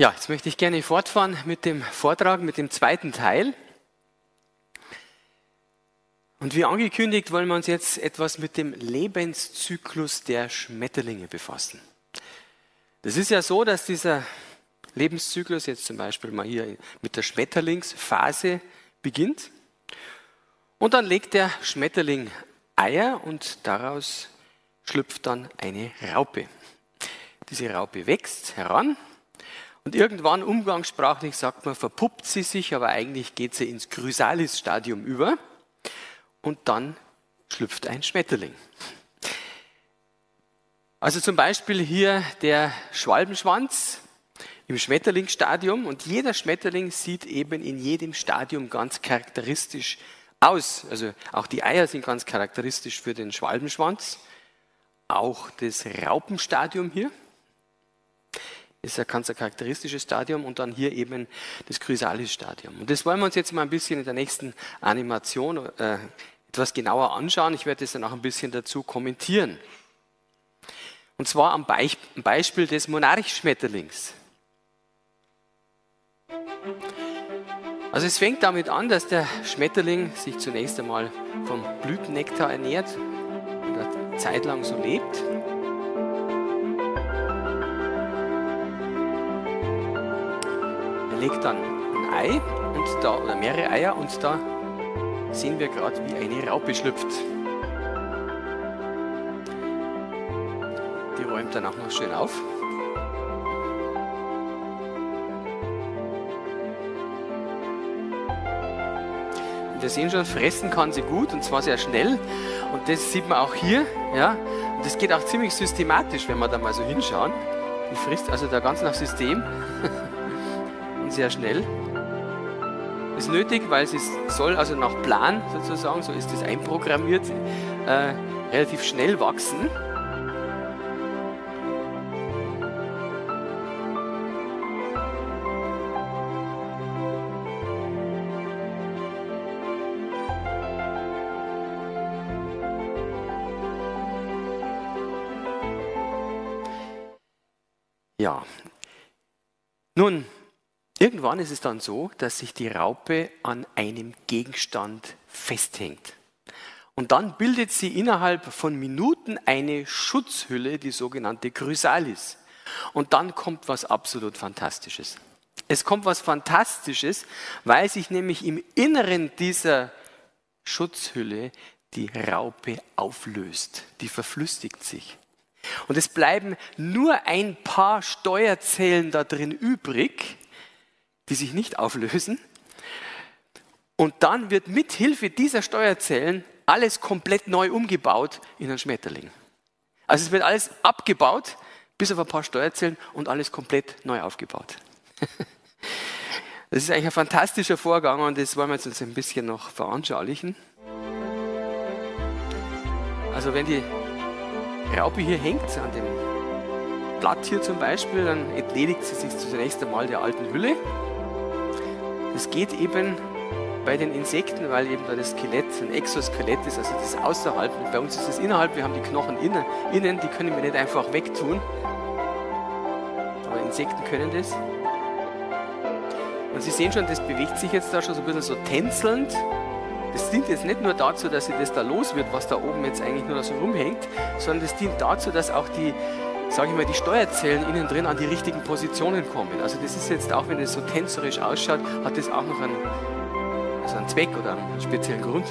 Ja, jetzt möchte ich gerne fortfahren mit dem Vortrag, mit dem zweiten Teil. Und wie angekündigt, wollen wir uns jetzt etwas mit dem Lebenszyklus der Schmetterlinge befassen. Das ist ja so, dass dieser Lebenszyklus jetzt zum Beispiel mal hier mit der Schmetterlingsphase beginnt. Und dann legt der Schmetterling Eier und daraus schlüpft dann eine Raupe. Diese Raupe wächst heran und irgendwann umgangssprachlich sagt man, verpuppt sie sich, aber eigentlich geht sie ins Chrysalis-Stadium über und dann schlüpft ein Schmetterling. Also zum Beispiel hier der Schwalbenschwanz im Schmetterlingsstadium und jeder Schmetterling sieht eben in jedem Stadium ganz charakteristisch aus. Also auch die Eier sind ganz charakteristisch für den Schwalbenschwanz. Auch das Raupenstadium hier ist ein ganz charakteristisches Stadium und dann hier eben das Chrysalis-Stadium. Und das wollen wir uns jetzt mal ein bisschen in der nächsten Animation äh, etwas genauer anschauen. Ich werde das dann auch ein bisschen dazu kommentieren. Und zwar am Beispiel des Monarchschmetterlings. Also es fängt damit an, dass der Schmetterling sich zunächst einmal vom Blütennektar ernährt und eine Zeit lang so lebt. Legt dann ein Ei und da, oder mehrere Eier und da sehen wir gerade, wie eine Raupe schlüpft. Die räumt dann auch noch schön auf. wir sehen schon, fressen kann sie gut und zwar sehr schnell. Und das sieht man auch hier. Ja? Und das geht auch ziemlich systematisch, wenn wir da mal so hinschauen. Die frisst also da ganz nach System und sehr schnell. Ist nötig, weil sie soll also nach Plan sozusagen, so ist das einprogrammiert, äh, relativ schnell wachsen. Irgendwann ist es dann so, dass sich die Raupe an einem Gegenstand festhängt. Und dann bildet sie innerhalb von Minuten eine Schutzhülle, die sogenannte Chrysalis. Und dann kommt was absolut Fantastisches. Es kommt was Fantastisches, weil sich nämlich im Inneren dieser Schutzhülle die Raupe auflöst. Die verflüssigt sich. Und es bleiben nur ein paar Steuerzellen da drin übrig, die sich nicht auflösen. Und dann wird mit Hilfe dieser Steuerzellen alles komplett neu umgebaut in einen Schmetterling. Also es wird alles abgebaut, bis auf ein paar Steuerzellen und alles komplett neu aufgebaut. Das ist eigentlich ein fantastischer Vorgang und das wollen wir uns ein bisschen noch veranschaulichen. Also wenn die Raupe hier hängt, an dem Blatt hier zum Beispiel, dann entledigt sie sich zunächst einmal der alten Hülle. Das geht eben bei den Insekten, weil eben da das Skelett ein Exoskelett ist, also das außerhalb. Bei uns ist es innerhalb, wir haben die Knochen innen, innen, die können wir nicht einfach wegtun. Aber Insekten können das. Und Sie sehen schon, das bewegt sich jetzt da schon so ein bisschen so tänzelnd. Das dient jetzt nicht nur dazu, dass sie das da los wird, was da oben jetzt eigentlich nur so rumhängt, sondern das dient dazu, dass auch die, sage ich mal, die Steuerzellen innen drin an die richtigen Positionen kommen. Also das ist jetzt, auch wenn es so tänzerisch ausschaut, hat das auch noch einen, also einen Zweck oder einen speziellen Grund.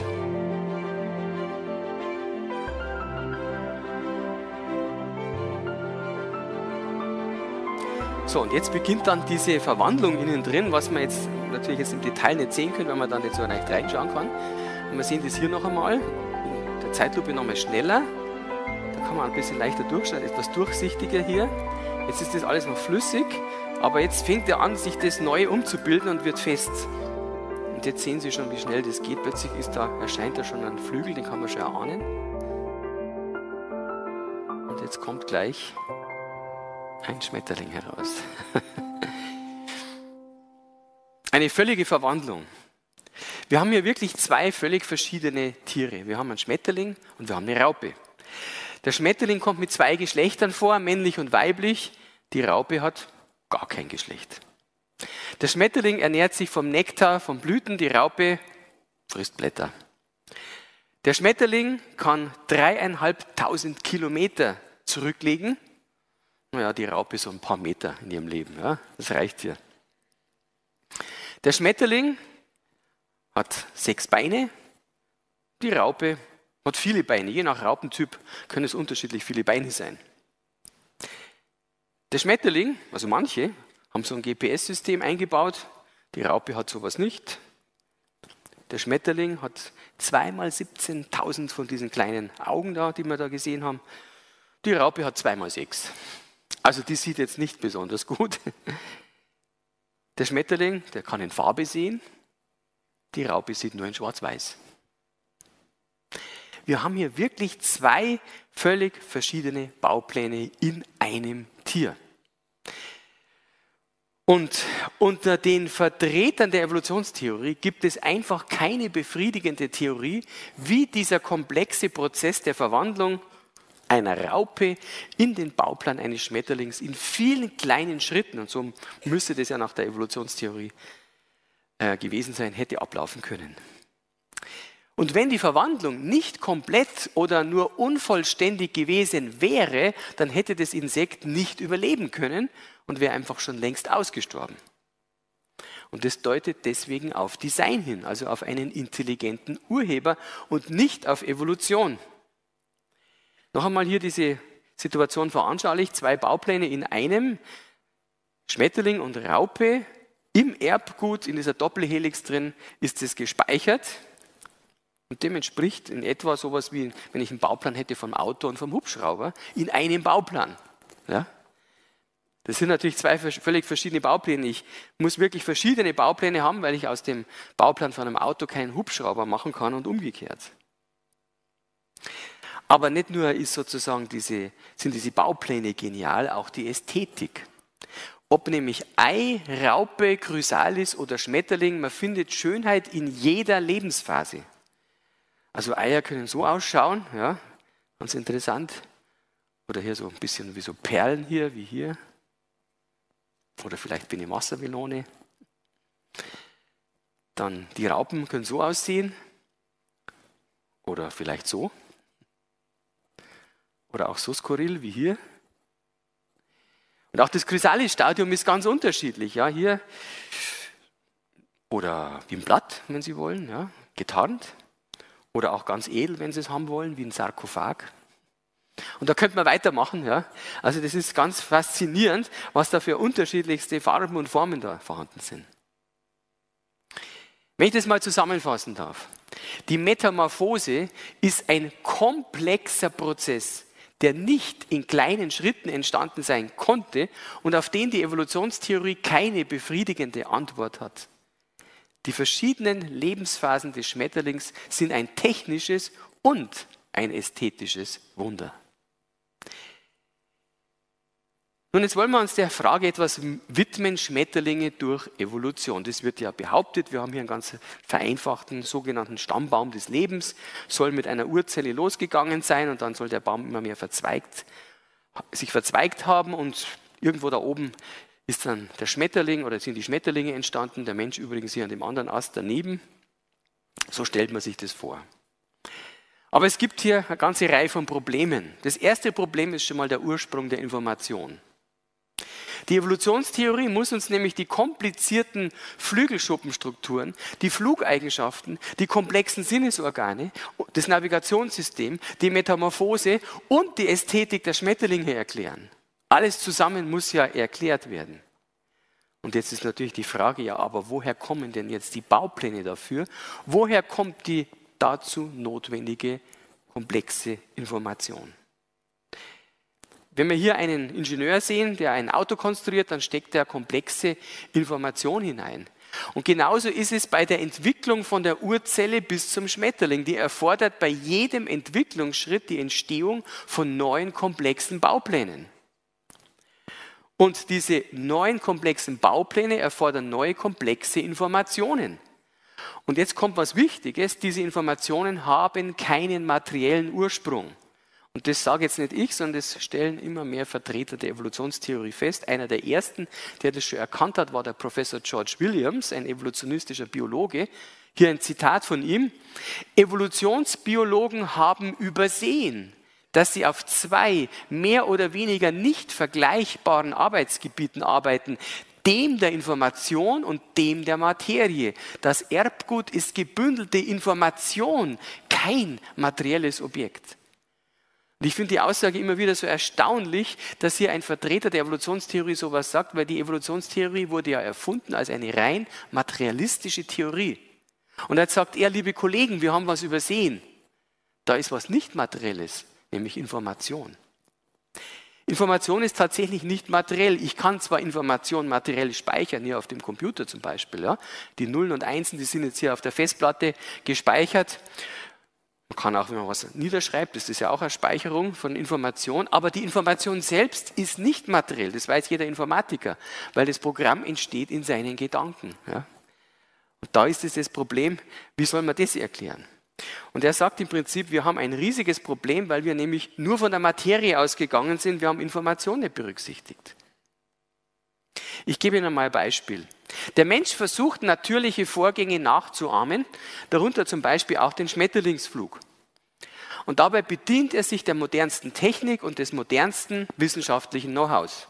So, und jetzt beginnt dann diese Verwandlung innen drin, was man jetzt natürlich jetzt im Detail nicht sehen können, weil man da nicht so leicht reinschauen kann. Und wir sehen das hier noch einmal, in der Zeitlupe nochmal schneller. Kann man ein bisschen leichter durchschauen, etwas durchsichtiger hier. Jetzt ist das alles noch flüssig, aber jetzt fängt er an, sich das neu umzubilden und wird fest. Und jetzt sehen Sie schon, wie schnell das geht. Plötzlich ist da, erscheint da schon ein Flügel, den kann man schon erahnen. Und jetzt kommt gleich ein Schmetterling heraus. Eine völlige Verwandlung. Wir haben hier wirklich zwei völlig verschiedene Tiere. Wir haben einen Schmetterling und wir haben eine Raupe. Der Schmetterling kommt mit zwei Geschlechtern vor, männlich und weiblich. Die Raupe hat gar kein Geschlecht. Der Schmetterling ernährt sich vom Nektar, von Blüten, die Raupe frisst Blätter. Der Schmetterling kann dreieinhalbtausend Kilometer zurücklegen. Naja, die Raupe so ein paar Meter in ihrem Leben. Ja, das reicht hier. Der Schmetterling hat sechs Beine. Die Raupe hat viele Beine. Je nach Raupentyp können es unterschiedlich viele Beine sein. Der Schmetterling, also manche, haben so ein GPS-System eingebaut. Die Raupe hat sowas nicht. Der Schmetterling hat zweimal 17.000 von diesen kleinen Augen da, die wir da gesehen haben. Die Raupe hat zweimal sechs. Also die sieht jetzt nicht besonders gut. Der Schmetterling, der kann in Farbe sehen. Die Raupe sieht nur in Schwarz-Weiß. Wir haben hier wirklich zwei völlig verschiedene Baupläne in einem Tier. Und unter den Vertretern der Evolutionstheorie gibt es einfach keine befriedigende Theorie, wie dieser komplexe Prozess der Verwandlung einer Raupe in den Bauplan eines Schmetterlings in vielen kleinen Schritten, und so müsste das ja nach der Evolutionstheorie äh, gewesen sein, hätte ablaufen können. Und wenn die Verwandlung nicht komplett oder nur unvollständig gewesen wäre, dann hätte das Insekt nicht überleben können und wäre einfach schon längst ausgestorben. Und das deutet deswegen auf Design hin, also auf einen intelligenten Urheber und nicht auf Evolution. Noch einmal hier diese Situation veranschaulicht, zwei Baupläne in einem, Schmetterling und Raupe, im Erbgut, in dieser Doppelhelix drin, ist es gespeichert. Und dem entspricht in etwa sowas wie, wenn ich einen Bauplan hätte vom Auto und vom Hubschrauber, in einem Bauplan. Ja? Das sind natürlich zwei völlig verschiedene Baupläne. Ich muss wirklich verschiedene Baupläne haben, weil ich aus dem Bauplan von einem Auto keinen Hubschrauber machen kann und umgekehrt. Aber nicht nur ist sozusagen diese, sind diese Baupläne genial, auch die Ästhetik. Ob nämlich Ei, Raupe, Chrysalis oder Schmetterling, man findet Schönheit in jeder Lebensphase. Also Eier können so ausschauen, ja, ganz interessant. Oder hier so ein bisschen wie so Perlen hier, wie hier. Oder vielleicht wie eine Wassermelone. Dann die Raupen können so aussehen. Oder vielleicht so. Oder auch so skurril wie hier. Und auch das Chrysalis-Stadium ist ganz unterschiedlich. Ja, hier oder wie ein Blatt, wenn Sie wollen, ja, getarnt. Oder auch ganz edel, wenn Sie es haben wollen, wie ein Sarkophag. Und da könnte man weitermachen. Ja? Also das ist ganz faszinierend, was da für unterschiedlichste Farben und Formen da vorhanden sind. Wenn ich das mal zusammenfassen darf. Die Metamorphose ist ein komplexer Prozess, der nicht in kleinen Schritten entstanden sein konnte und auf den die Evolutionstheorie keine befriedigende Antwort hat. Die verschiedenen Lebensphasen des Schmetterlings sind ein technisches und ein ästhetisches Wunder. Nun, jetzt wollen wir uns der Frage etwas widmen, Schmetterlinge durch Evolution. Das wird ja behauptet, wir haben hier einen ganz vereinfachten sogenannten Stammbaum des Lebens, soll mit einer Urzelle losgegangen sein und dann soll der Baum immer mehr verzweigt, sich verzweigt haben und irgendwo da oben ist dann der Schmetterling oder sind die Schmetterlinge entstanden, der Mensch übrigens hier an dem anderen Ast daneben. So stellt man sich das vor. Aber es gibt hier eine ganze Reihe von Problemen. Das erste Problem ist schon mal der Ursprung der Information. Die Evolutionstheorie muss uns nämlich die komplizierten Flügelschuppenstrukturen, die Flugeigenschaften, die komplexen Sinnesorgane, das Navigationssystem, die Metamorphose und die Ästhetik der Schmetterlinge erklären. Alles zusammen muss ja erklärt werden. Und jetzt ist natürlich die Frage, ja, aber woher kommen denn jetzt die Baupläne dafür? Woher kommt die dazu notwendige komplexe Information? Wenn wir hier einen Ingenieur sehen, der ein Auto konstruiert, dann steckt er komplexe Information hinein. Und genauso ist es bei der Entwicklung von der Urzelle bis zum Schmetterling. Die erfordert bei jedem Entwicklungsschritt die Entstehung von neuen komplexen Bauplänen. Und diese neuen komplexen Baupläne erfordern neue komplexe Informationen. Und jetzt kommt was Wichtiges, diese Informationen haben keinen materiellen Ursprung. Und das sage jetzt nicht ich, sondern das stellen immer mehr Vertreter der Evolutionstheorie fest. Einer der ersten, der das schon erkannt hat, war der Professor George Williams, ein evolutionistischer Biologe. Hier ein Zitat von ihm. Evolutionsbiologen haben übersehen, dass sie auf zwei mehr oder weniger nicht vergleichbaren Arbeitsgebieten arbeiten, dem der Information und dem der Materie. Das Erbgut ist gebündelte Information, kein materielles Objekt. Und ich finde die Aussage immer wieder so erstaunlich, dass hier ein Vertreter der Evolutionstheorie sowas sagt, weil die Evolutionstheorie wurde ja erfunden als eine rein materialistische Theorie. Und jetzt sagt er, liebe Kollegen, wir haben was übersehen. Da ist was nicht materielles, nämlich Information. Information ist tatsächlich nicht materiell. Ich kann zwar Informationen materiell speichern, hier auf dem Computer zum Beispiel. Ja. Die Nullen und Einsen, die sind jetzt hier auf der Festplatte gespeichert. Man kann auch, wenn man was niederschreibt, das ist ja auch eine Speicherung von Information, aber die Information selbst ist nicht materiell, das weiß jeder Informatiker, weil das Programm entsteht in seinen Gedanken. Ja. Und da ist es das Problem, wie soll man das erklären? Und er sagt im Prinzip, wir haben ein riesiges Problem, weil wir nämlich nur von der Materie ausgegangen sind, wir haben Informationen nicht berücksichtigt. Ich gebe Ihnen mal ein Beispiel. Der Mensch versucht natürliche Vorgänge nachzuahmen, darunter zum Beispiel auch den Schmetterlingsflug. Und dabei bedient er sich der modernsten Technik und des modernsten wissenschaftlichen Know-hows.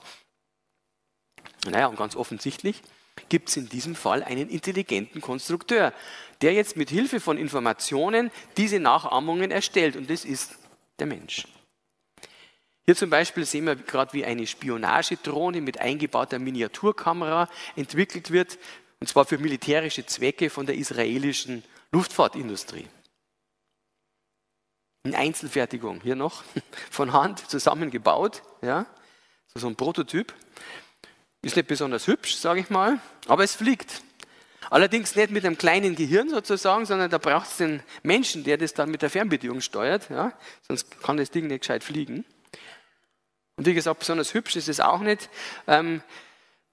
Naja, und ganz offensichtlich gibt es in diesem Fall einen intelligenten Konstrukteur, der jetzt mit Hilfe von Informationen diese Nachahmungen erstellt. Und das ist der Mensch. Hier zum Beispiel sehen wir gerade, wie eine Spionagedrohne mit eingebauter Miniaturkamera entwickelt wird, und zwar für militärische Zwecke von der israelischen Luftfahrtindustrie. In Einzelfertigung, hier noch, von Hand zusammengebaut, ja, so ein Prototyp. Ist nicht besonders hübsch, sage ich mal, aber es fliegt. Allerdings nicht mit einem kleinen Gehirn sozusagen, sondern da braucht es den Menschen, der das dann mit der Fernbedienung steuert, ja, sonst kann das Ding nicht gescheit fliegen. Und wie gesagt, besonders hübsch ist es auch nicht. Ähm,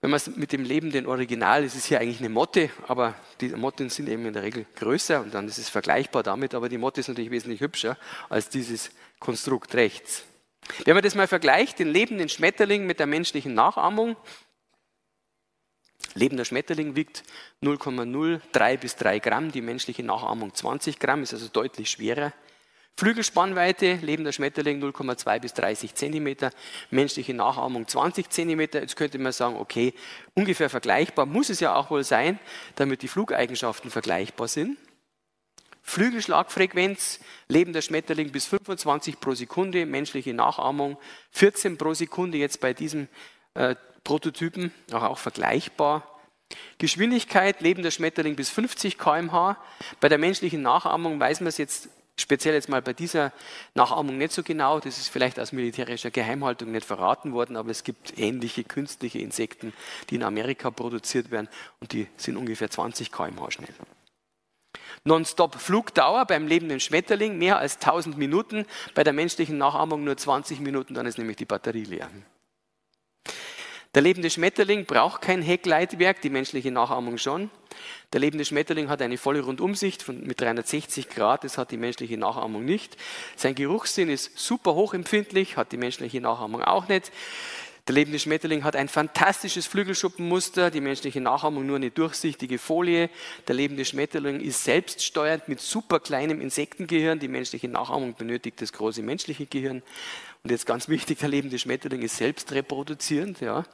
wenn man es mit dem lebenden Original, es ist hier eigentlich eine Motte, aber die Motten sind eben in der Regel größer und dann ist es vergleichbar damit, aber die Motte ist natürlich wesentlich hübscher als dieses Konstrukt rechts. Wenn man das mal vergleicht, den lebenden Schmetterling mit der menschlichen Nachahmung, lebender Schmetterling wiegt 0,03 bis 3 Gramm, die menschliche Nachahmung 20 Gramm, ist also deutlich schwerer. Flügelspannweite, lebender Schmetterling 0,2 bis 30 Zentimeter, menschliche Nachahmung 20 Zentimeter. Jetzt könnte man sagen, okay, ungefähr vergleichbar muss es ja auch wohl sein, damit die Flugeigenschaften vergleichbar sind. Flügelschlagfrequenz, lebender Schmetterling bis 25 pro Sekunde, menschliche Nachahmung 14 pro Sekunde jetzt bei diesem äh, Prototypen, auch, vergleichbar. Geschwindigkeit, lebender Schmetterling bis 50 km/h. Bei der menschlichen Nachahmung weiß man es jetzt Speziell jetzt mal bei dieser Nachahmung nicht so genau, das ist vielleicht aus militärischer Geheimhaltung nicht verraten worden, aber es gibt ähnliche künstliche Insekten, die in Amerika produziert werden und die sind ungefähr 20 km/h schnell. Nonstop Flugdauer beim lebenden Schmetterling mehr als 1000 Minuten, bei der menschlichen Nachahmung nur 20 Minuten, dann ist nämlich die Batterie leer. Der lebende Schmetterling braucht kein Heckleitwerk, die menschliche Nachahmung schon. Der lebende Schmetterling hat eine volle Rundumsicht von, mit 360 Grad, das hat die menschliche Nachahmung nicht. Sein Geruchssinn ist super hochempfindlich, hat die menschliche Nachahmung auch nicht. Der lebende Schmetterling hat ein fantastisches Flügelschuppenmuster, die menschliche Nachahmung nur eine durchsichtige Folie. Der lebende Schmetterling ist selbststeuernd mit super kleinem Insektengehirn. Die menschliche Nachahmung benötigt das große menschliche Gehirn. Und jetzt ganz wichtig, der lebende Schmetterling ist selbst reproduzierend. Ja.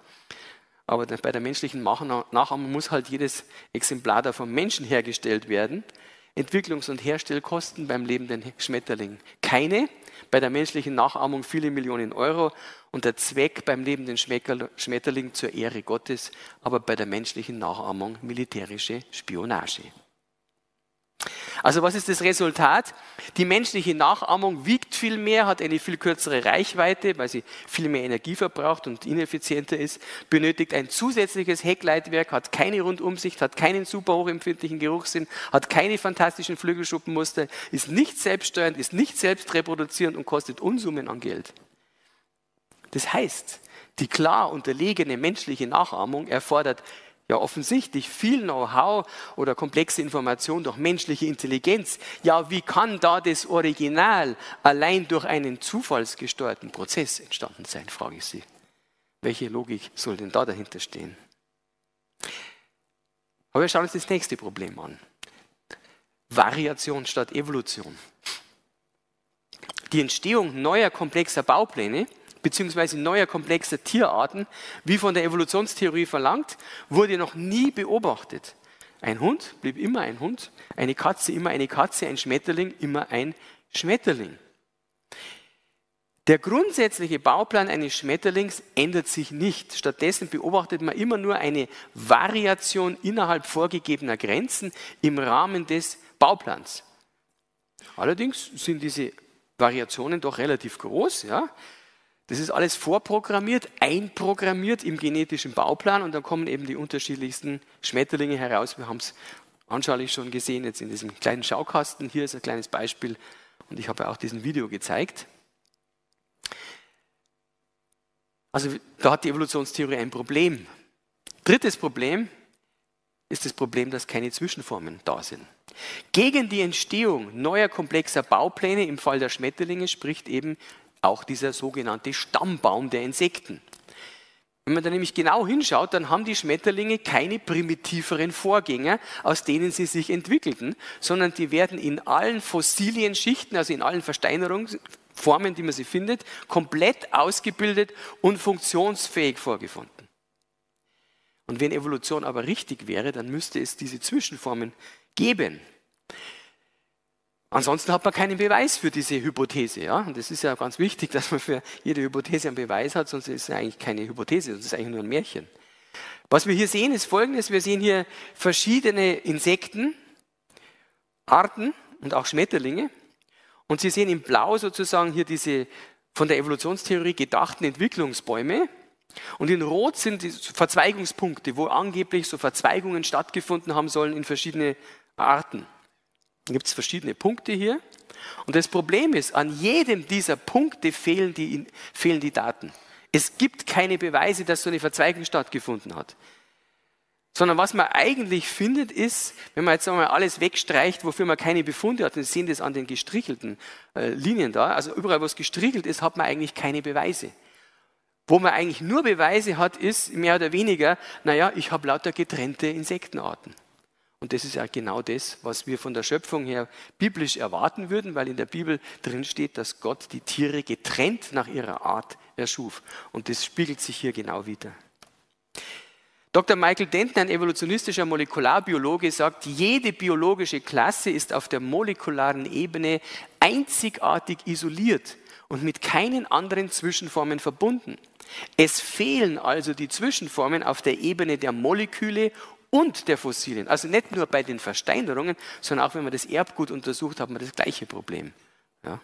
Aber bei der menschlichen Nachahmung muss halt jedes Exemplar da vom Menschen hergestellt werden. Entwicklungs- und Herstellkosten beim lebenden Schmetterling keine, bei der menschlichen Nachahmung viele Millionen Euro und der Zweck beim lebenden Schmetterling zur Ehre Gottes, aber bei der menschlichen Nachahmung militärische Spionage. Also was ist das Resultat? Die menschliche Nachahmung wiegt viel mehr, hat eine viel kürzere Reichweite, weil sie viel mehr Energie verbraucht und ineffizienter ist, benötigt ein zusätzliches Heckleitwerk, hat keine Rundumsicht, hat keinen super hochempfindlichen Geruchssinn, hat keine fantastischen Flügelschuppenmuster, ist nicht selbststeuernd, ist nicht selbst reproduzierend und kostet Unsummen an Geld. Das heißt, die klar unterlegene menschliche Nachahmung erfordert Ja, offensichtlich viel Know-how oder komplexe Information durch menschliche Intelligenz. Ja, wie kann da das Original allein durch einen zufallsgesteuerten Prozess entstanden sein, frage ich Sie. Welche Logik soll denn da dahinter stehen? Aber wir schauen uns das nächste Problem an. Variation statt Evolution. Die Entstehung neuer komplexer Baupläne bzw. neuer komplexer Tierarten, wie von der Evolutionstheorie verlangt, wurde noch nie beobachtet. Ein Hund blieb immer ein Hund, eine Katze immer eine Katze, ein Schmetterling immer ein Schmetterling. Der grundsätzliche Bauplan eines Schmetterlings ändert sich nicht. Stattdessen beobachtet man immer nur eine Variation innerhalb vorgegebener Grenzen im Rahmen des Bauplans. Allerdings sind diese Variationen doch relativ groß. Ja? Das ist alles vorprogrammiert, einprogrammiert im genetischen Bauplan und dann kommen eben die unterschiedlichsten Schmetterlinge heraus. Wir haben es anschaulich schon gesehen jetzt in diesem kleinen Schaukasten. Hier ist ein kleines Beispiel und ich habe auch diesen Video gezeigt. Also da hat die Evolutionstheorie ein Problem. Drittes Problem ist das Problem, dass keine Zwischenformen da sind. Gegen die Entstehung neuer komplexer Baupläne im Fall der Schmetterlinge spricht eben auch dieser sogenannte Stammbaum der Insekten. Wenn man da nämlich genau hinschaut, dann haben die Schmetterlinge keine primitiveren Vorgänger, aus denen sie sich entwickelten, sondern die werden in allen fossilen Schichten, also in allen Versteinerungsformen, die man sie findet, komplett ausgebildet und funktionsfähig vorgefunden. Und wenn Evolution aber richtig wäre, dann müsste es diese Zwischenformen geben. Ansonsten hat man keinen Beweis für diese Hypothese. Ja? Und das ist ja ganz wichtig, dass man für jede Hypothese einen Beweis hat, sonst ist es eigentlich keine Hypothese, das ist eigentlich nur ein Märchen. Was wir hier sehen, ist folgendes. Wir sehen hier verschiedene Insekten, Arten und auch Schmetterlinge. Und Sie sehen in Blau sozusagen hier diese von der Evolutionstheorie gedachten Entwicklungsbäume. Und in Rot sind die Verzweigungspunkte, wo angeblich so Verzweigungen stattgefunden haben sollen in verschiedene Arten. Da gibt es verschiedene Punkte hier. Und das Problem ist, an jedem dieser Punkte fehlen die, fehlen die Daten. Es gibt keine Beweise, dass so eine Verzweigung stattgefunden hat. Sondern was man eigentlich findet, ist, wenn man jetzt einmal alles wegstreicht, wofür man keine Befunde hat, dann sehen das an den gestrichelten äh, Linien da. Also überall, wo es gestrichelt ist, hat man eigentlich keine Beweise. Wo man eigentlich nur Beweise hat, ist mehr oder weniger, naja, ich habe lauter getrennte Insektenarten. Und das ist ja genau das, was wir von der Schöpfung her biblisch erwarten würden, weil in der Bibel drin steht, dass Gott die Tiere getrennt nach ihrer Art erschuf. Und das spiegelt sich hier genau wieder. Dr. Michael Denton, ein evolutionistischer Molekularbiologe, sagt, jede biologische Klasse ist auf der molekularen Ebene einzigartig isoliert und mit keinen anderen Zwischenformen verbunden. Es fehlen also die Zwischenformen auf der Ebene der Moleküle und der Fossilien. Also nicht nur bei den Versteinerungen, sondern auch wenn man das Erbgut untersucht, hat man das gleiche Problem. Ja.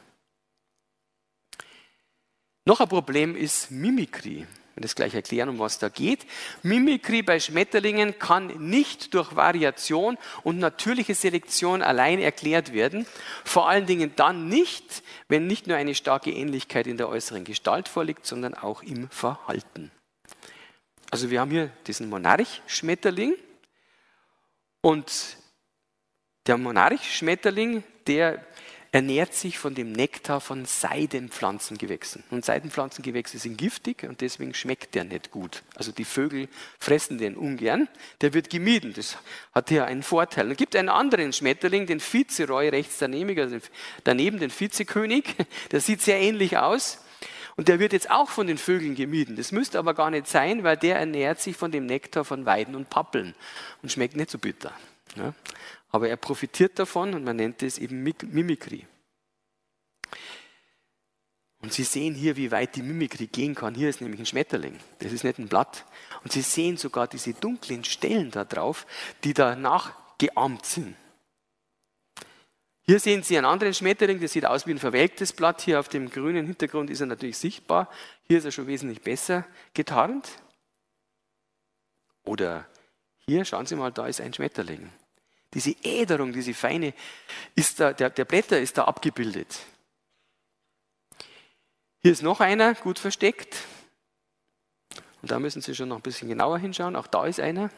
Noch ein Problem ist Mimikrie. Ich das gleich erklären, um was da geht. Mimikrie bei Schmetterlingen kann nicht durch Variation und natürliche Selektion allein erklärt werden. Vor allen Dingen dann nicht, wenn nicht nur eine starke Ähnlichkeit in der äußeren Gestalt vorliegt, sondern auch im Verhalten. Also wir haben hier diesen Monarch-Schmetterling und der Monarchschmetterling, der ernährt sich von dem Nektar von Seidenpflanzengewächsen. Und Seidenpflanzengewächse sind giftig und deswegen schmeckt der nicht gut. Also die Vögel fressen den ungern. Der wird gemieden. Das hat hier einen Vorteil. Es gibt einen anderen Schmetterling, den Vizeroy rechts daneben, also daneben den Vizekönig. Der sieht sehr ähnlich aus. Und der wird jetzt auch von den Vögeln gemieden. Das müsste aber gar nicht sein, weil der ernährt sich von dem Nektar von Weiden und Pappeln und schmeckt nicht so bitter. Ja? Aber er profitiert davon und man nennt es eben Mimikrie. Und Sie sehen hier, wie weit die Mimikrie gehen kann. Hier ist nämlich ein Schmetterling. Das ist nicht ein Blatt. Und Sie sehen sogar diese dunklen Stellen da drauf, die da nachgeahmt sind. Hier sehen Sie einen anderen Schmetterling, der sieht aus wie ein verwelktes Blatt. Hier auf dem grünen Hintergrund ist er natürlich sichtbar. Hier ist er schon wesentlich besser getarnt. Oder hier, schauen Sie mal, da ist ein Schmetterling. Diese Äderung, diese feine, ist da, der, der Blätter ist da abgebildet. Hier ist noch einer, gut versteckt. Und da müssen Sie schon noch ein bisschen genauer hinschauen. Auch da ist einer.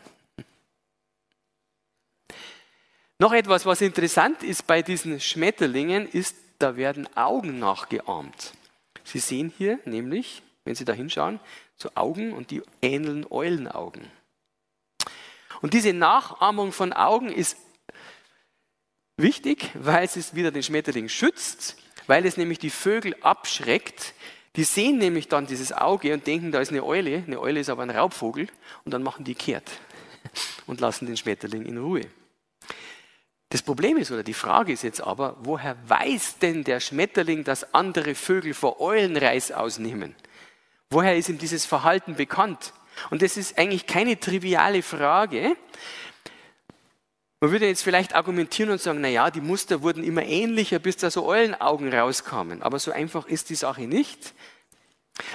Noch etwas, was interessant ist bei diesen Schmetterlingen, ist, da werden Augen nachgeahmt. Sie sehen hier nämlich, wenn Sie da hinschauen, so Augen und die ähneln Eulenaugen. Und diese Nachahmung von Augen ist wichtig, weil es wieder den Schmetterling schützt, weil es nämlich die Vögel abschreckt. Die sehen nämlich dann dieses Auge und denken, da ist eine Eule. Eine Eule ist aber ein Raubvogel und dann machen die kehrt und lassen den Schmetterling in Ruhe. Das Problem ist, oder die Frage ist jetzt aber, woher weiß denn der Schmetterling, dass andere Vögel vor Eulenreis ausnehmen? Woher ist ihm dieses Verhalten bekannt? Und das ist eigentlich keine triviale Frage. Man würde jetzt vielleicht argumentieren und sagen, na ja, die Muster wurden immer ähnlicher, bis da so Eulenaugen rauskamen. Aber so einfach ist die Sache nicht.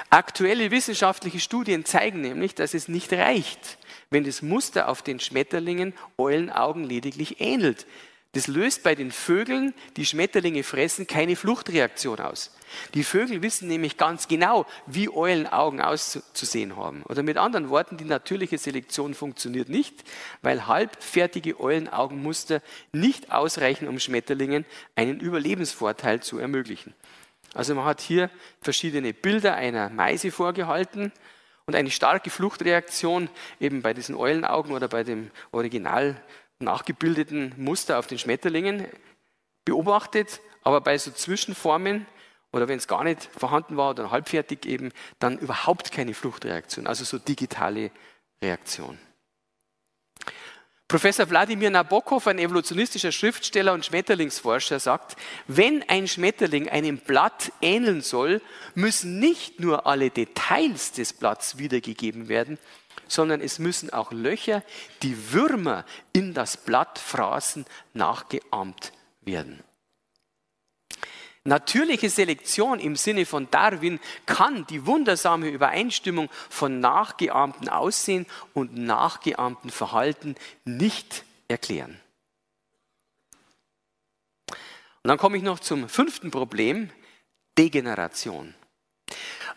Aktuelle wissenschaftliche Studien zeigen nämlich, dass es nicht reicht, wenn das Muster auf den Schmetterlingen Eulenaugen lediglich ähnelt. Das löst bei den Vögeln, die Schmetterlinge fressen, keine Fluchtreaktion aus. Die Vögel wissen nämlich ganz genau, wie Eulenaugen auszusehen haben. Oder mit anderen Worten, die natürliche Selektion funktioniert nicht, weil halbfertige Eulenaugenmuster nicht ausreichen, um Schmetterlingen einen Überlebensvorteil zu ermöglichen. Also man hat hier verschiedene Bilder einer Meise vorgehalten und eine starke Fluchtreaktion eben bei diesen Eulenaugen oder bei dem Original nachgebildeten Muster auf den Schmetterlingen beobachtet, aber bei so Zwischenformen oder wenn es gar nicht vorhanden war oder halbfertig eben, dann überhaupt keine Fluchtreaktion, also so digitale Reaktion. Professor Wladimir Nabokov, ein evolutionistischer Schriftsteller und Schmetterlingsforscher, sagt, wenn ein Schmetterling einem Blatt ähneln soll, müssen nicht nur alle Details des Blatts wiedergegeben werden, sondern es müssen auch Löcher, die Würmer in das Blatt fraßen, nachgeahmt werden. Natürliche Selektion im Sinne von Darwin kann die wundersame Übereinstimmung von nachgeahmten Aussehen und nachgeahmten Verhalten nicht erklären. Und dann komme ich noch zum fünften Problem, Degeneration.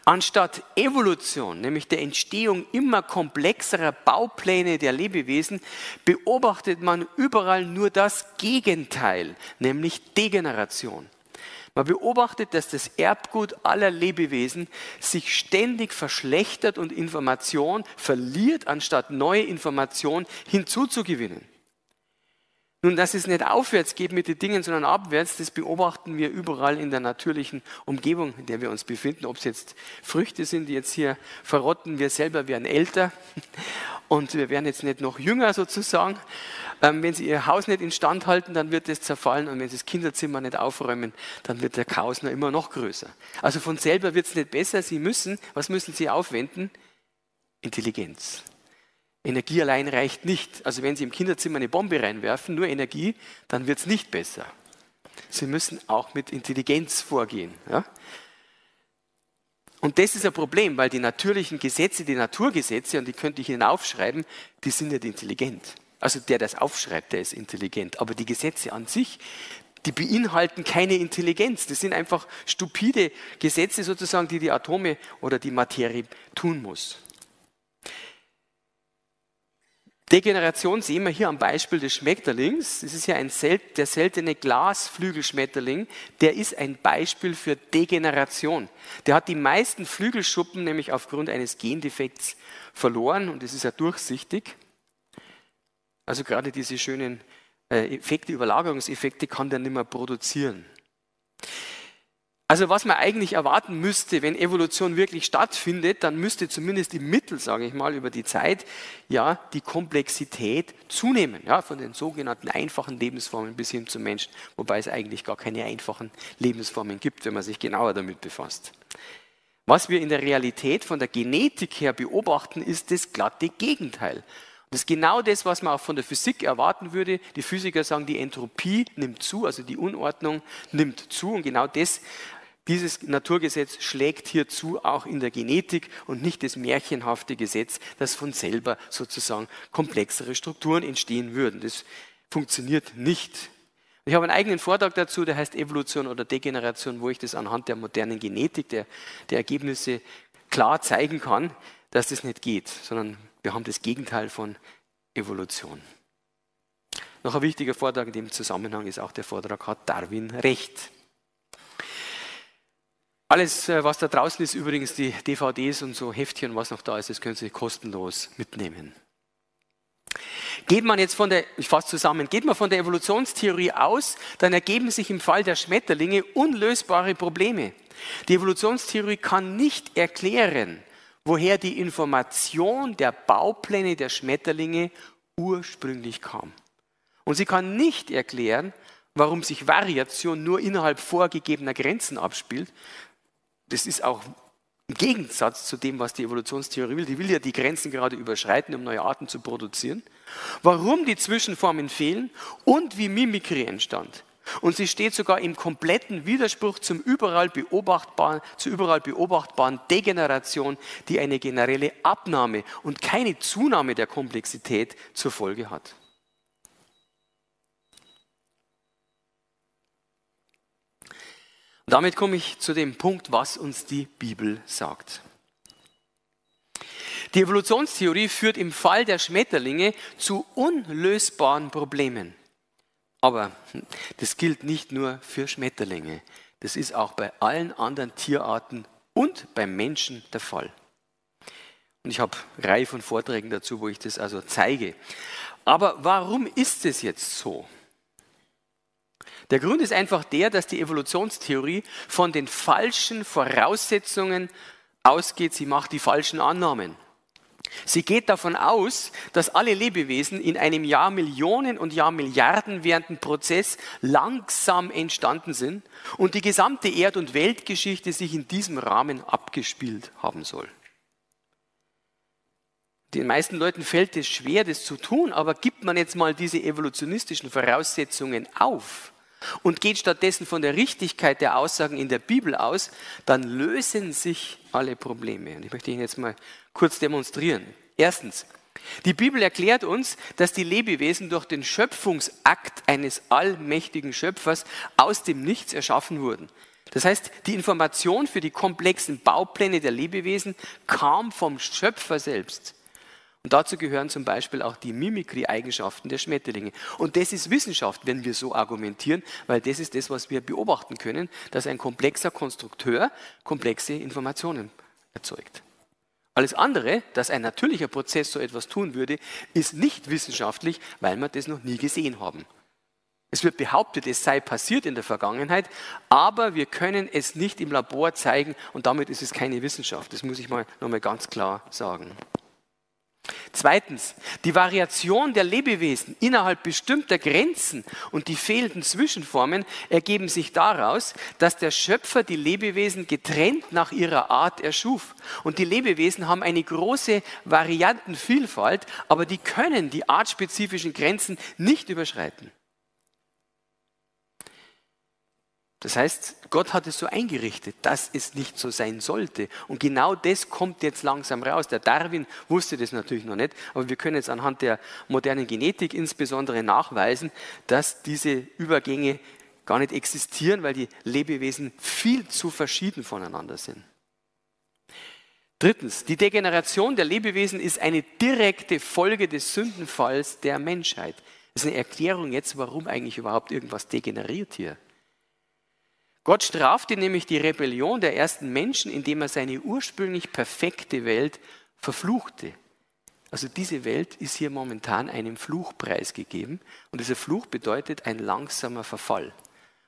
Anstatt Evolution, nämlich der Entstehung immer komplexerer Baupläne der Lebewesen, beobachtet man überall nur das Gegenteil, nämlich Degeneration. Man beobachtet, dass das Erbgut aller Lebewesen sich ständig verschlechtert und Information verliert, anstatt neue Information hinzuzugewinnen. Nun, dass es nicht aufwärts geht mit den Dingen, sondern abwärts, das beobachten wir überall in der natürlichen Umgebung, in der wir uns befinden. Ob es jetzt Früchte sind, die jetzt hier verrotten, wir selber werden älter und wir werden jetzt nicht noch jünger sozusagen. Ähm, wenn Sie Ihr Haus nicht instand halten, dann wird es zerfallen und wenn Sie das Kinderzimmer nicht aufräumen, dann wird der Chaos noch immer noch größer. Also von selber wird es nicht besser. Sie müssen, was müssen Sie aufwenden? Intelligenz. Energie allein reicht nicht. Also wenn Sie im Kinderzimmer eine Bombe reinwerfen, nur Energie, dann wird es nicht besser. Sie müssen auch mit Intelligenz vorgehen. Ja? Und das ist ein Problem, weil die natürlichen Gesetze, die Naturgesetze, und die könnte ich Ihnen aufschreiben, die sind nicht intelligent. Also der, der das aufschreibt, der ist intelligent. Aber die Gesetze an sich, die beinhalten keine Intelligenz. Das sind einfach stupide Gesetze sozusagen, die die Atome oder die Materie tun muss. Degeneration sehen wir hier am Beispiel des Schmetterlings. Das ist ja ein sel der seltene Glasflügelschmetterling. Der ist ein Beispiel für Degeneration. Der hat die meisten Flügelschuppen nämlich aufgrund eines Gendefekts verloren und es ist ja durchsichtig. Also gerade diese schönen äh, Effekte, Überlagerungseffekte kann der nicht mehr produzieren. Also was man eigentlich erwarten müsste, wenn Evolution wirklich stattfindet, dann müsste zumindest im Mittel, sage ich mal, über die Zeit, ja, die Komplexität zunehmen, ja, von den sogenannten einfachen Lebensformen bis hin zum Menschen, wobei es eigentlich gar keine einfachen Lebensformen gibt, wenn man sich genauer damit befasst. Was wir in der Realität von der Genetik her beobachten, ist das glatte Gegenteil. Das ist genau das, was man auch von der Physik erwarten würde. Die Physiker sagen, die Entropie nimmt zu, also die Unordnung nimmt zu. Und genau das dieses Naturgesetz schlägt hierzu auch in der Genetik und nicht das märchenhafte Gesetz, dass von selber sozusagen komplexere Strukturen entstehen würden. Das funktioniert nicht. Ich habe einen eigenen Vortrag dazu, der heißt Evolution oder Degeneration, wo ich das anhand der modernen Genetik, der, der Ergebnisse klar zeigen kann, dass das nicht geht, sondern wir haben das Gegenteil von Evolution. Noch ein wichtiger Vortrag in dem Zusammenhang ist auch der Vortrag, hat Darwin recht? Alles, äh, was da draußen ist, übrigens die DVDs und so Heftchen, was noch da ist, das können Sie kostenlos mitnehmen. Geht man jetzt von der, ich fasse zusammen, geht man von der Evolutionstheorie aus, dann ergeben sich im Fall der Schmetterlinge unlösbare Probleme. Die Evolutionstheorie kann nicht erklären, woher die Information der Baupläne der Schmetterlinge ursprünglich kam. Und sie kann nicht erklären, warum sich Variation nur innerhalb vorgegebener Grenzen abspielt. Das ist auch im Gegensatz zu dem, was die Evolutionstheorie will. Die will ja die Grenzen gerade überschreiten, um neue Arten zu produzieren. Warum die Zwischenformen fehlen und wie Mimikry entstand. Und sie steht sogar im kompletten Widerspruch zum überall beobachtbaren, zur überall beobachtbaren Degeneration, die eine generelle Abnahme und keine Zunahme der Komplexität zur Folge hat. Damit komme ich zu dem Punkt, was uns die Bibel sagt. Die Evolutionstheorie führt im Fall der Schmetterlinge zu unlösbaren Problemen. Aber das gilt nicht nur für Schmetterlinge. Das ist auch bei allen anderen Tierarten und beim Menschen der Fall. Und ich habe eine Reihe von Vorträgen dazu, wo ich das also zeige. Aber warum ist es jetzt so? Der Grund ist einfach der, dass die Evolutionstheorie von den falschen Voraussetzungen ausgeht. Sie macht die falschen Annahmen. Sie geht davon aus, dass alle Lebewesen in einem Jahr Millionen und Jahr Milliarden währenden Prozess langsam entstanden sind und die gesamte Erd- und Weltgeschichte sich in diesem Rahmen abgespielt haben soll. Den meisten Leuten fällt es schwer, das zu tun, aber gibt man jetzt mal diese evolutionistischen Voraussetzungen auf, und geht stattdessen von der Richtigkeit der Aussagen in der Bibel aus, dann lösen sich alle Probleme. Und ich möchte Ihnen jetzt mal kurz demonstrieren. Erstens, die Bibel erklärt uns, dass die Lebewesen durch den Schöpfungsakt eines allmächtigen Schöpfers aus dem Nichts erschaffen wurden. Das heißt, die Information für die komplexen Baupläne der Lebewesen kam vom Schöpfer selbst. Und dazu gehören zum Beispiel auch die Mimikry-Eigenschaften der Schmetterlinge. Und das ist Wissenschaft, wenn wir so argumentieren, weil das ist das, was wir beobachten können, dass ein komplexer Konstrukteur komplexe Informationen erzeugt. Alles andere, dass ein natürlicher Prozess so etwas tun würde, ist nicht wissenschaftlich, weil wir das noch nie gesehen haben. Es wird behauptet, es sei passiert in der Vergangenheit, aber wir können es nicht im Labor zeigen und damit ist es keine Wissenschaft. Das muss ich mal nochmal ganz klar sagen. Zweitens, die Variation der Lebewesen innerhalb bestimmter Grenzen und die fehlenden Zwischenformen ergeben sich daraus, dass der Schöpfer die Lebewesen getrennt nach ihrer Art erschuf. Und die Lebewesen haben eine große Variantenvielfalt, aber die können die artspezifischen Grenzen nicht überschreiten. Das heißt, Gott hat es so eingerichtet, dass es nicht so sein sollte. Und genau das kommt jetzt langsam raus. Der Darwin wusste das natürlich noch nicht, aber wir können jetzt anhand der modernen Genetik insbesondere nachweisen, dass diese Übergänge gar nicht existieren, weil die Lebewesen viel zu verschieden voneinander sind. Drittens, die Degeneration der Lebewesen ist eine direkte Folge des Sündenfalls der Menschheit. Das ist eine Erklärung jetzt, warum eigentlich überhaupt irgendwas degeneriert hier. Gott strafte nämlich die Rebellion der ersten Menschen, indem er seine ursprünglich perfekte Welt verfluchte. Also diese Welt ist hier momentan einem Fluch preisgegeben und dieser Fluch bedeutet ein langsamer Verfall.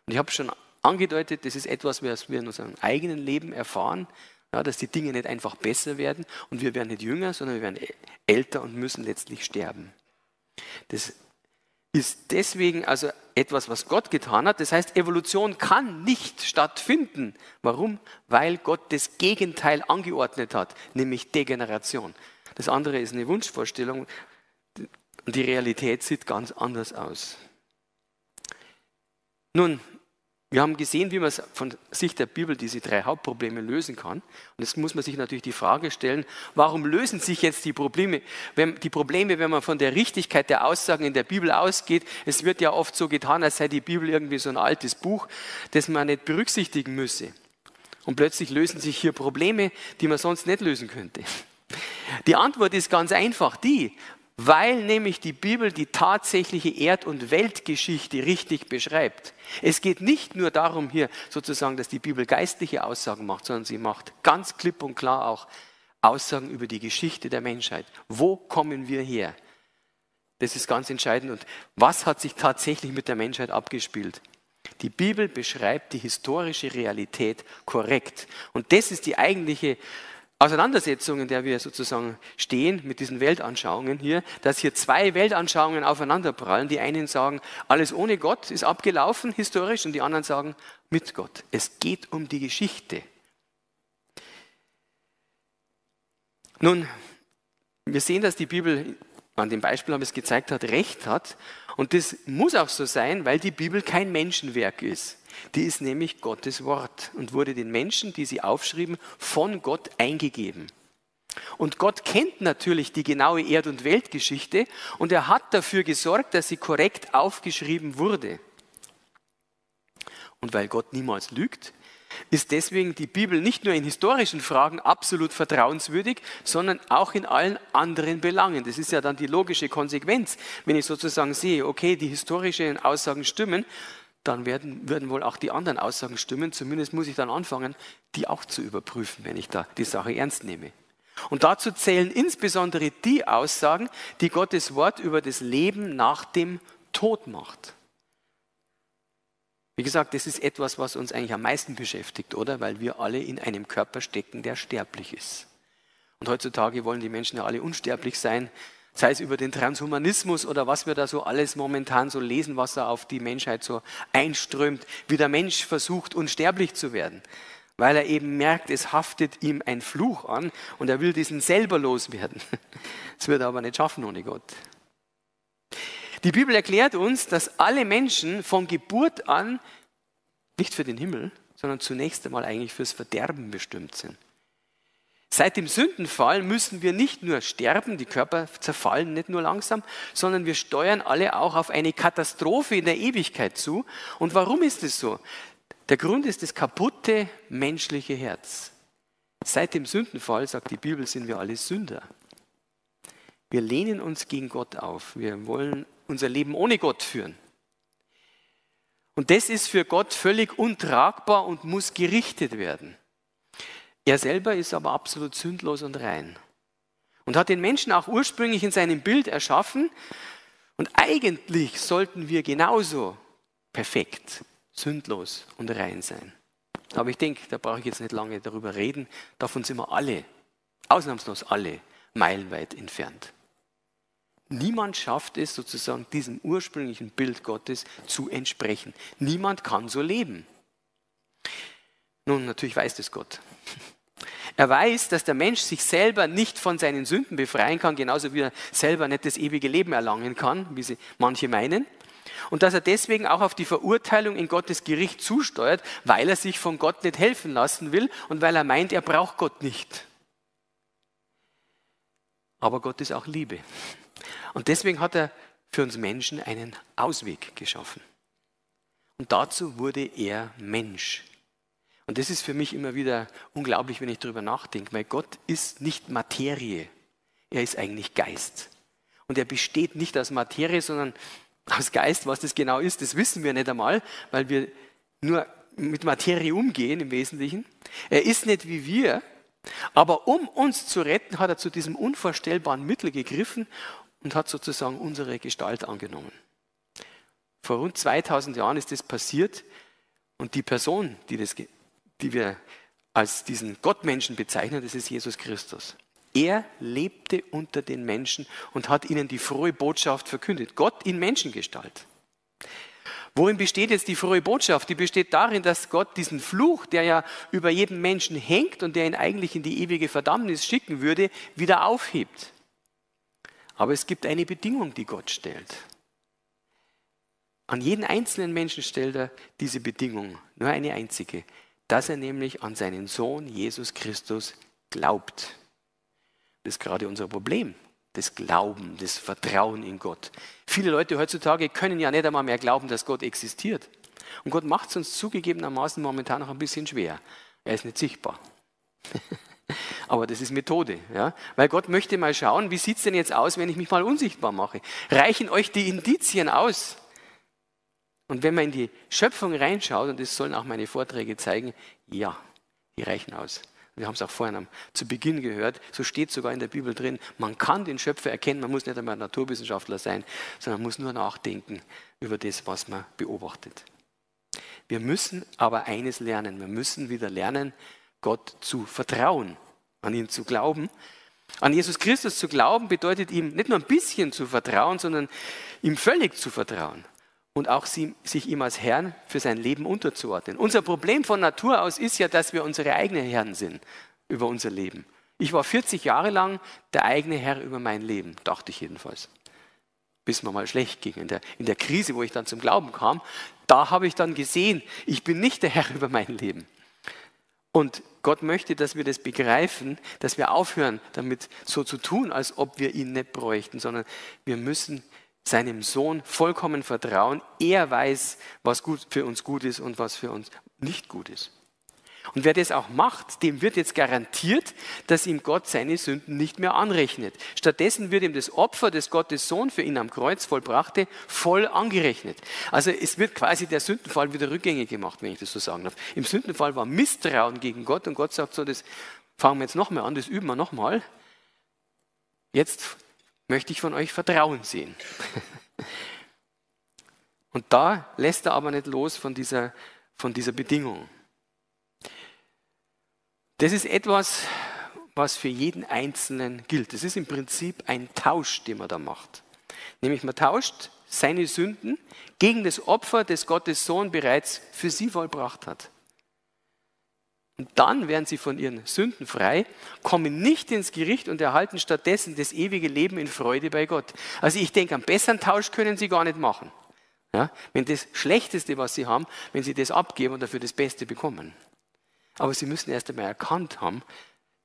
Und ich habe schon angedeutet, das ist etwas, was wir in unserem eigenen Leben erfahren, ja, dass die Dinge nicht einfach besser werden und wir werden nicht jünger, sondern wir werden älter und müssen letztlich sterben. Das ist deswegen also etwas, was Gott getan hat. Das heißt, Evolution kann nicht stattfinden. Warum? Weil Gott das Gegenteil angeordnet hat, nämlich Degeneration. Das andere ist eine Wunschvorstellung und die Realität sieht ganz anders aus. Nun, wir haben gesehen, wie man von Sicht der Bibel diese drei Hauptprobleme lösen kann. Und jetzt muss man sich natürlich die Frage stellen, warum lösen sich jetzt die Probleme, wenn, die Probleme, wenn man von der Richtigkeit der Aussagen in der Bibel ausgeht? Es wird ja oft so getan, als sei die Bibel irgendwie so ein altes Buch, das man nicht berücksichtigen müsse. Und plötzlich lösen sich hier Probleme, die man sonst nicht lösen könnte. Die Antwort ist ganz einfach die, weil nämlich die Bibel die tatsächliche Erd- und Weltgeschichte richtig beschreibt. Es geht nicht nur darum hier sozusagen, dass die Bibel geistliche Aussagen macht, sondern sie macht ganz klipp und klar auch Aussagen über die Geschichte der Menschheit. Wo kommen wir her? Das ist ganz entscheidend. Und was hat sich tatsächlich mit der Menschheit abgespielt? Die Bibel beschreibt die historische Realität korrekt. Und das ist die eigentliche Auseinandersetzung, in der wir sozusagen stehen mit diesen Weltanschauungen hier, dass hier zwei Weltanschauungen aufeinanderprallen. Die einen sagen, alles ohne Gott ist abgelaufen historisch und die anderen sagen, mit Gott. Es geht um die Geschichte. Nun, wir sehen, dass die Bibel, an dem Beispiel haben wir es gezeigt hat, recht hat. Und das muss auch so sein, weil die Bibel kein Menschenwerk ist. Die ist nämlich Gottes Wort und wurde den Menschen, die sie aufschrieben, von Gott eingegeben. Und Gott kennt natürlich die genaue Erd- und Weltgeschichte und er hat dafür gesorgt, dass sie korrekt aufgeschrieben wurde. Und weil Gott niemals lügt, ist deswegen die Bibel nicht nur in historischen Fragen absolut vertrauenswürdig, sondern auch in allen anderen Belangen. Das ist ja dann die logische Konsequenz. Wenn ich sozusagen sehe, okay, die historischen Aussagen stimmen, dann werden, werden wohl auch die anderen Aussagen stimmen. Zumindest muss ich dann anfangen, die auch zu überprüfen, wenn ich da die Sache ernst nehme. Und dazu zählen insbesondere die Aussagen, die Gottes Wort über das Leben nach dem Tod macht. Wie gesagt, das ist etwas, was uns eigentlich am meisten beschäftigt, oder? Weil wir alle in einem Körper stecken, der sterblich ist. Und heutzutage wollen die Menschen ja alle unsterblich sein, sei es über den Transhumanismus oder was wir da so alles momentan so lesen, was da auf die Menschheit so einströmt, wie der Mensch versucht, unsterblich zu werden, weil er eben merkt, es haftet ihm ein Fluch an und er will diesen selber loswerden. Das wird er aber nicht schaffen ohne Gott. Die Bibel erklärt uns, dass alle Menschen von Geburt an nicht für den Himmel, sondern zunächst einmal eigentlich fürs Verderben bestimmt sind. Seit dem Sündenfall müssen wir nicht nur sterben, die Körper zerfallen nicht nur langsam, sondern wir steuern alle auch auf eine Katastrophe in der Ewigkeit zu. Und warum ist es so? Der Grund ist das kaputte menschliche Herz. Seit dem Sündenfall, sagt die Bibel, sind wir alle Sünder. Wir lehnen uns gegen Gott auf. Wir wollen unser Leben ohne Gott führen. Und das ist für Gott völlig untragbar und muss gerichtet werden. Er selber ist aber absolut sündlos und rein und hat den Menschen auch ursprünglich in seinem Bild erschaffen. Und eigentlich sollten wir genauso perfekt, sündlos und rein sein. Aber ich denke, da brauche ich jetzt nicht lange darüber reden. Davon sind wir alle, ausnahmslos alle, meilenweit entfernt. Niemand schafft es sozusagen diesem ursprünglichen Bild Gottes zu entsprechen. Niemand kann so leben. Nun, natürlich weiß das Gott. Er weiß, dass der Mensch sich selber nicht von seinen Sünden befreien kann, genauso wie er selber nicht das ewige Leben erlangen kann, wie sie manche meinen. Und dass er deswegen auch auf die Verurteilung in Gottes Gericht zusteuert, weil er sich von Gott nicht helfen lassen will und weil er meint, er braucht Gott nicht. Aber Gott ist auch Liebe. Und deswegen hat er für uns Menschen einen Ausweg geschaffen. Und dazu wurde er Mensch. Und das ist für mich immer wieder unglaublich, wenn ich darüber nachdenke, weil Gott ist nicht Materie, er ist eigentlich Geist. Und er besteht nicht aus Materie, sondern aus Geist. Was das genau ist, das wissen wir nicht einmal, weil wir nur mit Materie umgehen im Wesentlichen. Er ist nicht wie wir, aber um uns zu retten, hat er zu diesem unvorstellbaren Mittel gegriffen und hat sozusagen unsere Gestalt angenommen. Vor rund 2000 Jahren ist das passiert und die Person, die, das, die wir als diesen Gottmenschen bezeichnen, das ist Jesus Christus. Er lebte unter den Menschen und hat ihnen die frohe Botschaft verkündet. Gott in Menschengestalt. Worin besteht jetzt die frohe Botschaft? Die besteht darin, dass Gott diesen Fluch, der ja über jedem Menschen hängt und der ihn eigentlich in die ewige Verdammnis schicken würde, wieder aufhebt. Aber es gibt eine Bedingung, die Gott stellt. An jeden einzelnen Menschen stellt er diese Bedingung, nur eine einzige, dass er nämlich an seinen Sohn Jesus Christus glaubt. Das ist gerade unser Problem, das Glauben, das Vertrauen in Gott. Viele Leute heutzutage können ja nicht einmal mehr glauben, dass Gott existiert. Und Gott macht es uns zugegebenermaßen momentan noch ein bisschen schwer. Er ist nicht sichtbar. Aber das ist Methode, ja? weil Gott möchte mal schauen, wie sieht es denn jetzt aus, wenn ich mich mal unsichtbar mache. Reichen euch die Indizien aus? Und wenn man in die Schöpfung reinschaut, und das sollen auch meine Vorträge zeigen, ja, die reichen aus. Wir haben es auch vorhin zu Beginn gehört, so steht sogar in der Bibel drin, man kann den Schöpfer erkennen, man muss nicht einmal Naturwissenschaftler sein, sondern man muss nur nachdenken über das, was man beobachtet. Wir müssen aber eines lernen, wir müssen wieder lernen, Gott zu vertrauen, an ihn zu glauben. An Jesus Christus zu glauben bedeutet ihm nicht nur ein bisschen zu vertrauen, sondern ihm völlig zu vertrauen und auch sich ihm als Herrn für sein Leben unterzuordnen. Unser Problem von Natur aus ist ja, dass wir unsere eigenen Herren sind über unser Leben. Ich war 40 Jahre lang der eigene Herr über mein Leben, dachte ich jedenfalls. Bis mir mal schlecht ging. In der, in der Krise, wo ich dann zum Glauben kam, da habe ich dann gesehen, ich bin nicht der Herr über mein Leben. Und Gott möchte, dass wir das begreifen, dass wir aufhören, damit so zu tun, als ob wir ihn nicht bräuchten, sondern wir müssen seinem Sohn vollkommen vertrauen. Er weiß, was gut für uns gut ist und was für uns nicht gut ist. Und wer das auch macht, dem wird jetzt garantiert, dass ihm Gott seine Sünden nicht mehr anrechnet. Stattdessen wird ihm das Opfer, das Gottes Sohn für ihn am Kreuz vollbrachte, voll angerechnet. Also es wird quasi der Sündenfall wieder rückgängig gemacht, wenn ich das so sagen darf. Im Sündenfall war Misstrauen gegen Gott und Gott sagt so, das fangen wir jetzt nochmal an, das üben wir nochmal. Jetzt möchte ich von euch Vertrauen sehen. Und da lässt er aber nicht los von dieser, von dieser Bedingung. Das ist etwas, was für jeden Einzelnen gilt. Das ist im Prinzip ein Tausch, den man da macht. Nämlich man tauscht seine Sünden gegen das Opfer, das Gottes Sohn bereits für sie vollbracht hat. Und dann werden sie von ihren Sünden frei, kommen nicht ins Gericht und erhalten stattdessen das ewige Leben in Freude bei Gott. Also ich denke, einen besseren Tausch können sie gar nicht machen. Ja? Wenn das Schlechteste, was sie haben, wenn sie das abgeben und dafür das Beste bekommen. Aber sie müssen erst einmal erkannt haben,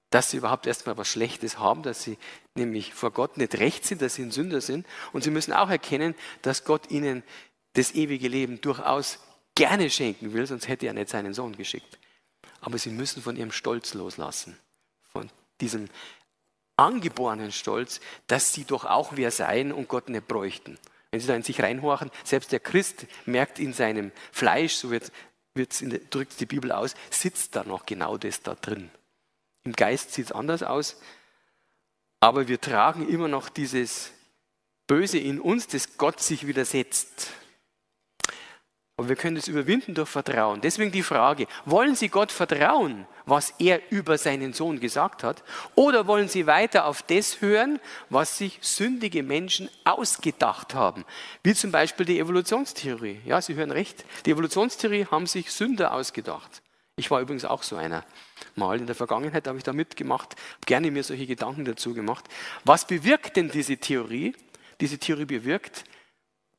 dass sie überhaupt erstmal was Schlechtes haben, dass sie nämlich vor Gott nicht recht sind, dass sie ein Sünder sind. Und sie müssen auch erkennen, dass Gott ihnen das ewige Leben durchaus gerne schenken will, sonst hätte er nicht seinen Sohn geschickt aber sie müssen von ihrem Stolz loslassen, von diesem angeborenen Stolz, dass sie doch auch wer seien und Gott nicht bräuchten. Wenn sie da in sich reinhorchen, selbst der Christ merkt in seinem Fleisch, so wird, der, drückt die Bibel aus, sitzt da noch genau das da drin. Im Geist sieht es anders aus, aber wir tragen immer noch dieses Böse in uns, das Gott sich widersetzt. Aber wir können es überwinden durch Vertrauen. Deswegen die Frage, wollen Sie Gott vertrauen, was er über seinen Sohn gesagt hat? Oder wollen Sie weiter auf das hören, was sich sündige Menschen ausgedacht haben? Wie zum Beispiel die Evolutionstheorie. Ja, Sie hören recht. Die Evolutionstheorie haben sich Sünder ausgedacht. Ich war übrigens auch so einer. Mal in der Vergangenheit habe ich da mitgemacht, gerne mir solche Gedanken dazu gemacht. Was bewirkt denn diese Theorie? Diese Theorie bewirkt,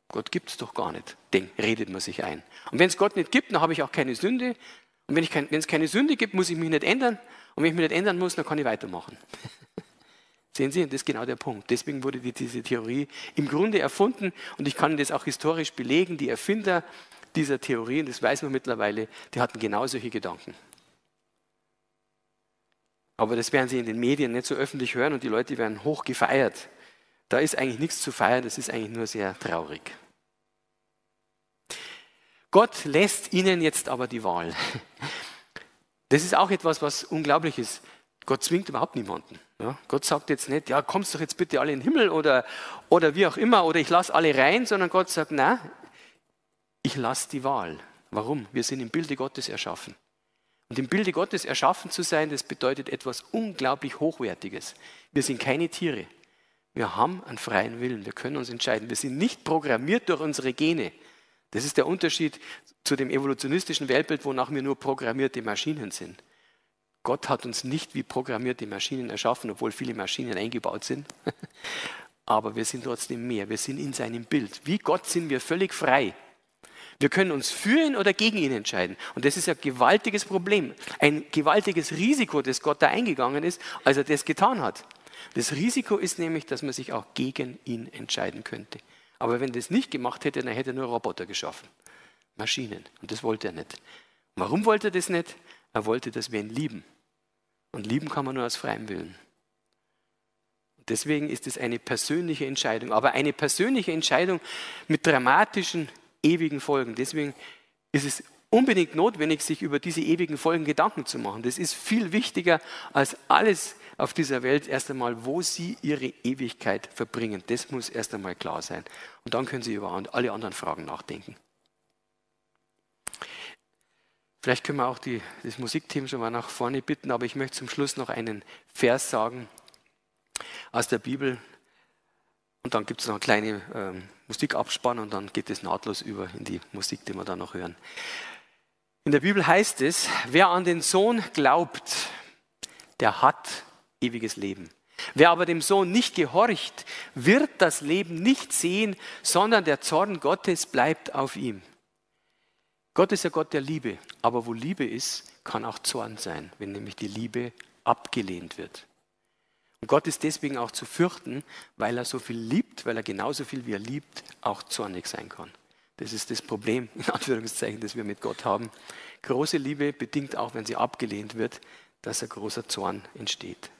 Gott gibt es doch gar nicht. Den redet man sich ein. Und wenn es Gott nicht gibt, dann habe ich auch keine Sünde. Und wenn, kein, es keine Sünde gibt, muss ich mich nicht ändern. Und wenn ich mich nicht ändern muss, dann kann ich weitermachen. Sehen Sie, das ist genau der Punkt. Deswegen wurde die, diese Theorie im Grunde erfunden und ich kann das auch historisch belegen. Die Erfinder dieser Theorie, und das weiß man mittlerweile, die hatten genau solche Gedanken. Aber das werden Sie in den Medien nicht so öffentlich hören und die Leute werden hoch gefeiert. Da ist eigentlich nichts zu feiern, das ist eigentlich nur sehr traurig. Gott lässt ihnen jetzt aber die Wahl. Das ist auch etwas, was unglaublich ist. Gott zwingt überhaupt niemanden. Ja, Gott sagt jetzt nicht, ja, kommst doch jetzt bitte alle in den Himmel oder, oder wie auch immer, oder ich lasse alle rein, sondern Gott sagt, na, ich lasse die Wahl. Warum? Wir sind im Bilde Gottes erschaffen. Und im Bilde Gottes erschaffen zu sein, das bedeutet etwas unglaublich Hochwertiges. Wir sind keine Tiere. Wir haben einen freien Willen. Wir können uns entscheiden. Wir sind nicht programmiert durch unsere Gene. Das ist der Unterschied zu dem evolutionistischen Weltbild, wonach wir nur programmierte Maschinen sind. Gott hat uns nicht wie programmierte Maschinen erschaffen, obwohl viele Maschinen eingebaut sind. Aber wir sind trotzdem mehr. Wir sind in seinem Bild. Wie Gott sind wir völlig frei. Wir können uns für ihn oder gegen ihn entscheiden. Und das ist ein gewaltiges Problem. Ein gewaltiges Risiko, das Gott da eingegangen ist, als er das getan hat. Das Risiko ist nämlich, dass man sich auch gegen ihn entscheiden könnte. Aber wenn er das nicht gemacht hätte, dann hätte er nur Roboter geschaffen. Maschinen. Und das wollte er nicht. Warum wollte er das nicht? Er wollte, dass wir ihn lieben. Und lieben kann man nur aus freiem Willen. Deswegen ist es eine persönliche Entscheidung, aber eine persönliche Entscheidung mit dramatischen, ewigen Folgen. Deswegen ist es unbedingt notwendig, sich über diese ewigen Folgen Gedanken zu machen. Das ist viel wichtiger als alles auf dieser Welt. Erst einmal, wo Sie Ihre Ewigkeit verbringen. Das muss erst einmal klar sein. Und dann können Sie über alle anderen Fragen nachdenken. Vielleicht können wir auch die, das Musikteam schon mal nach vorne bitten, aber ich möchte zum Schluss noch einen Vers sagen aus der Bibel. Und dann gibt es noch eine kleine ähm, Musikabspann und dann geht es nahtlos über in die Musik, die wir dann noch hören. In der Bibel heißt es, wer an den Sohn glaubt, der hat ewiges Leben. Wer aber dem Sohn nicht gehorcht, wird das Leben nicht sehen, sondern der Zorn Gottes bleibt auf ihm. Gott ist ja Gott der Liebe, aber wo Liebe ist, kann auch Zorn sein, wenn nämlich die Liebe abgelehnt wird. Und Gott ist deswegen auch zu fürchten, weil er so viel liebt, weil er genauso viel wie er liebt, auch zornig sein kann. Das ist das Problem, in Anführungszeichen, das wir mit Gott haben. Große Liebe bedingt auch, wenn sie abgelehnt wird, dass ein großer Zorn entsteht.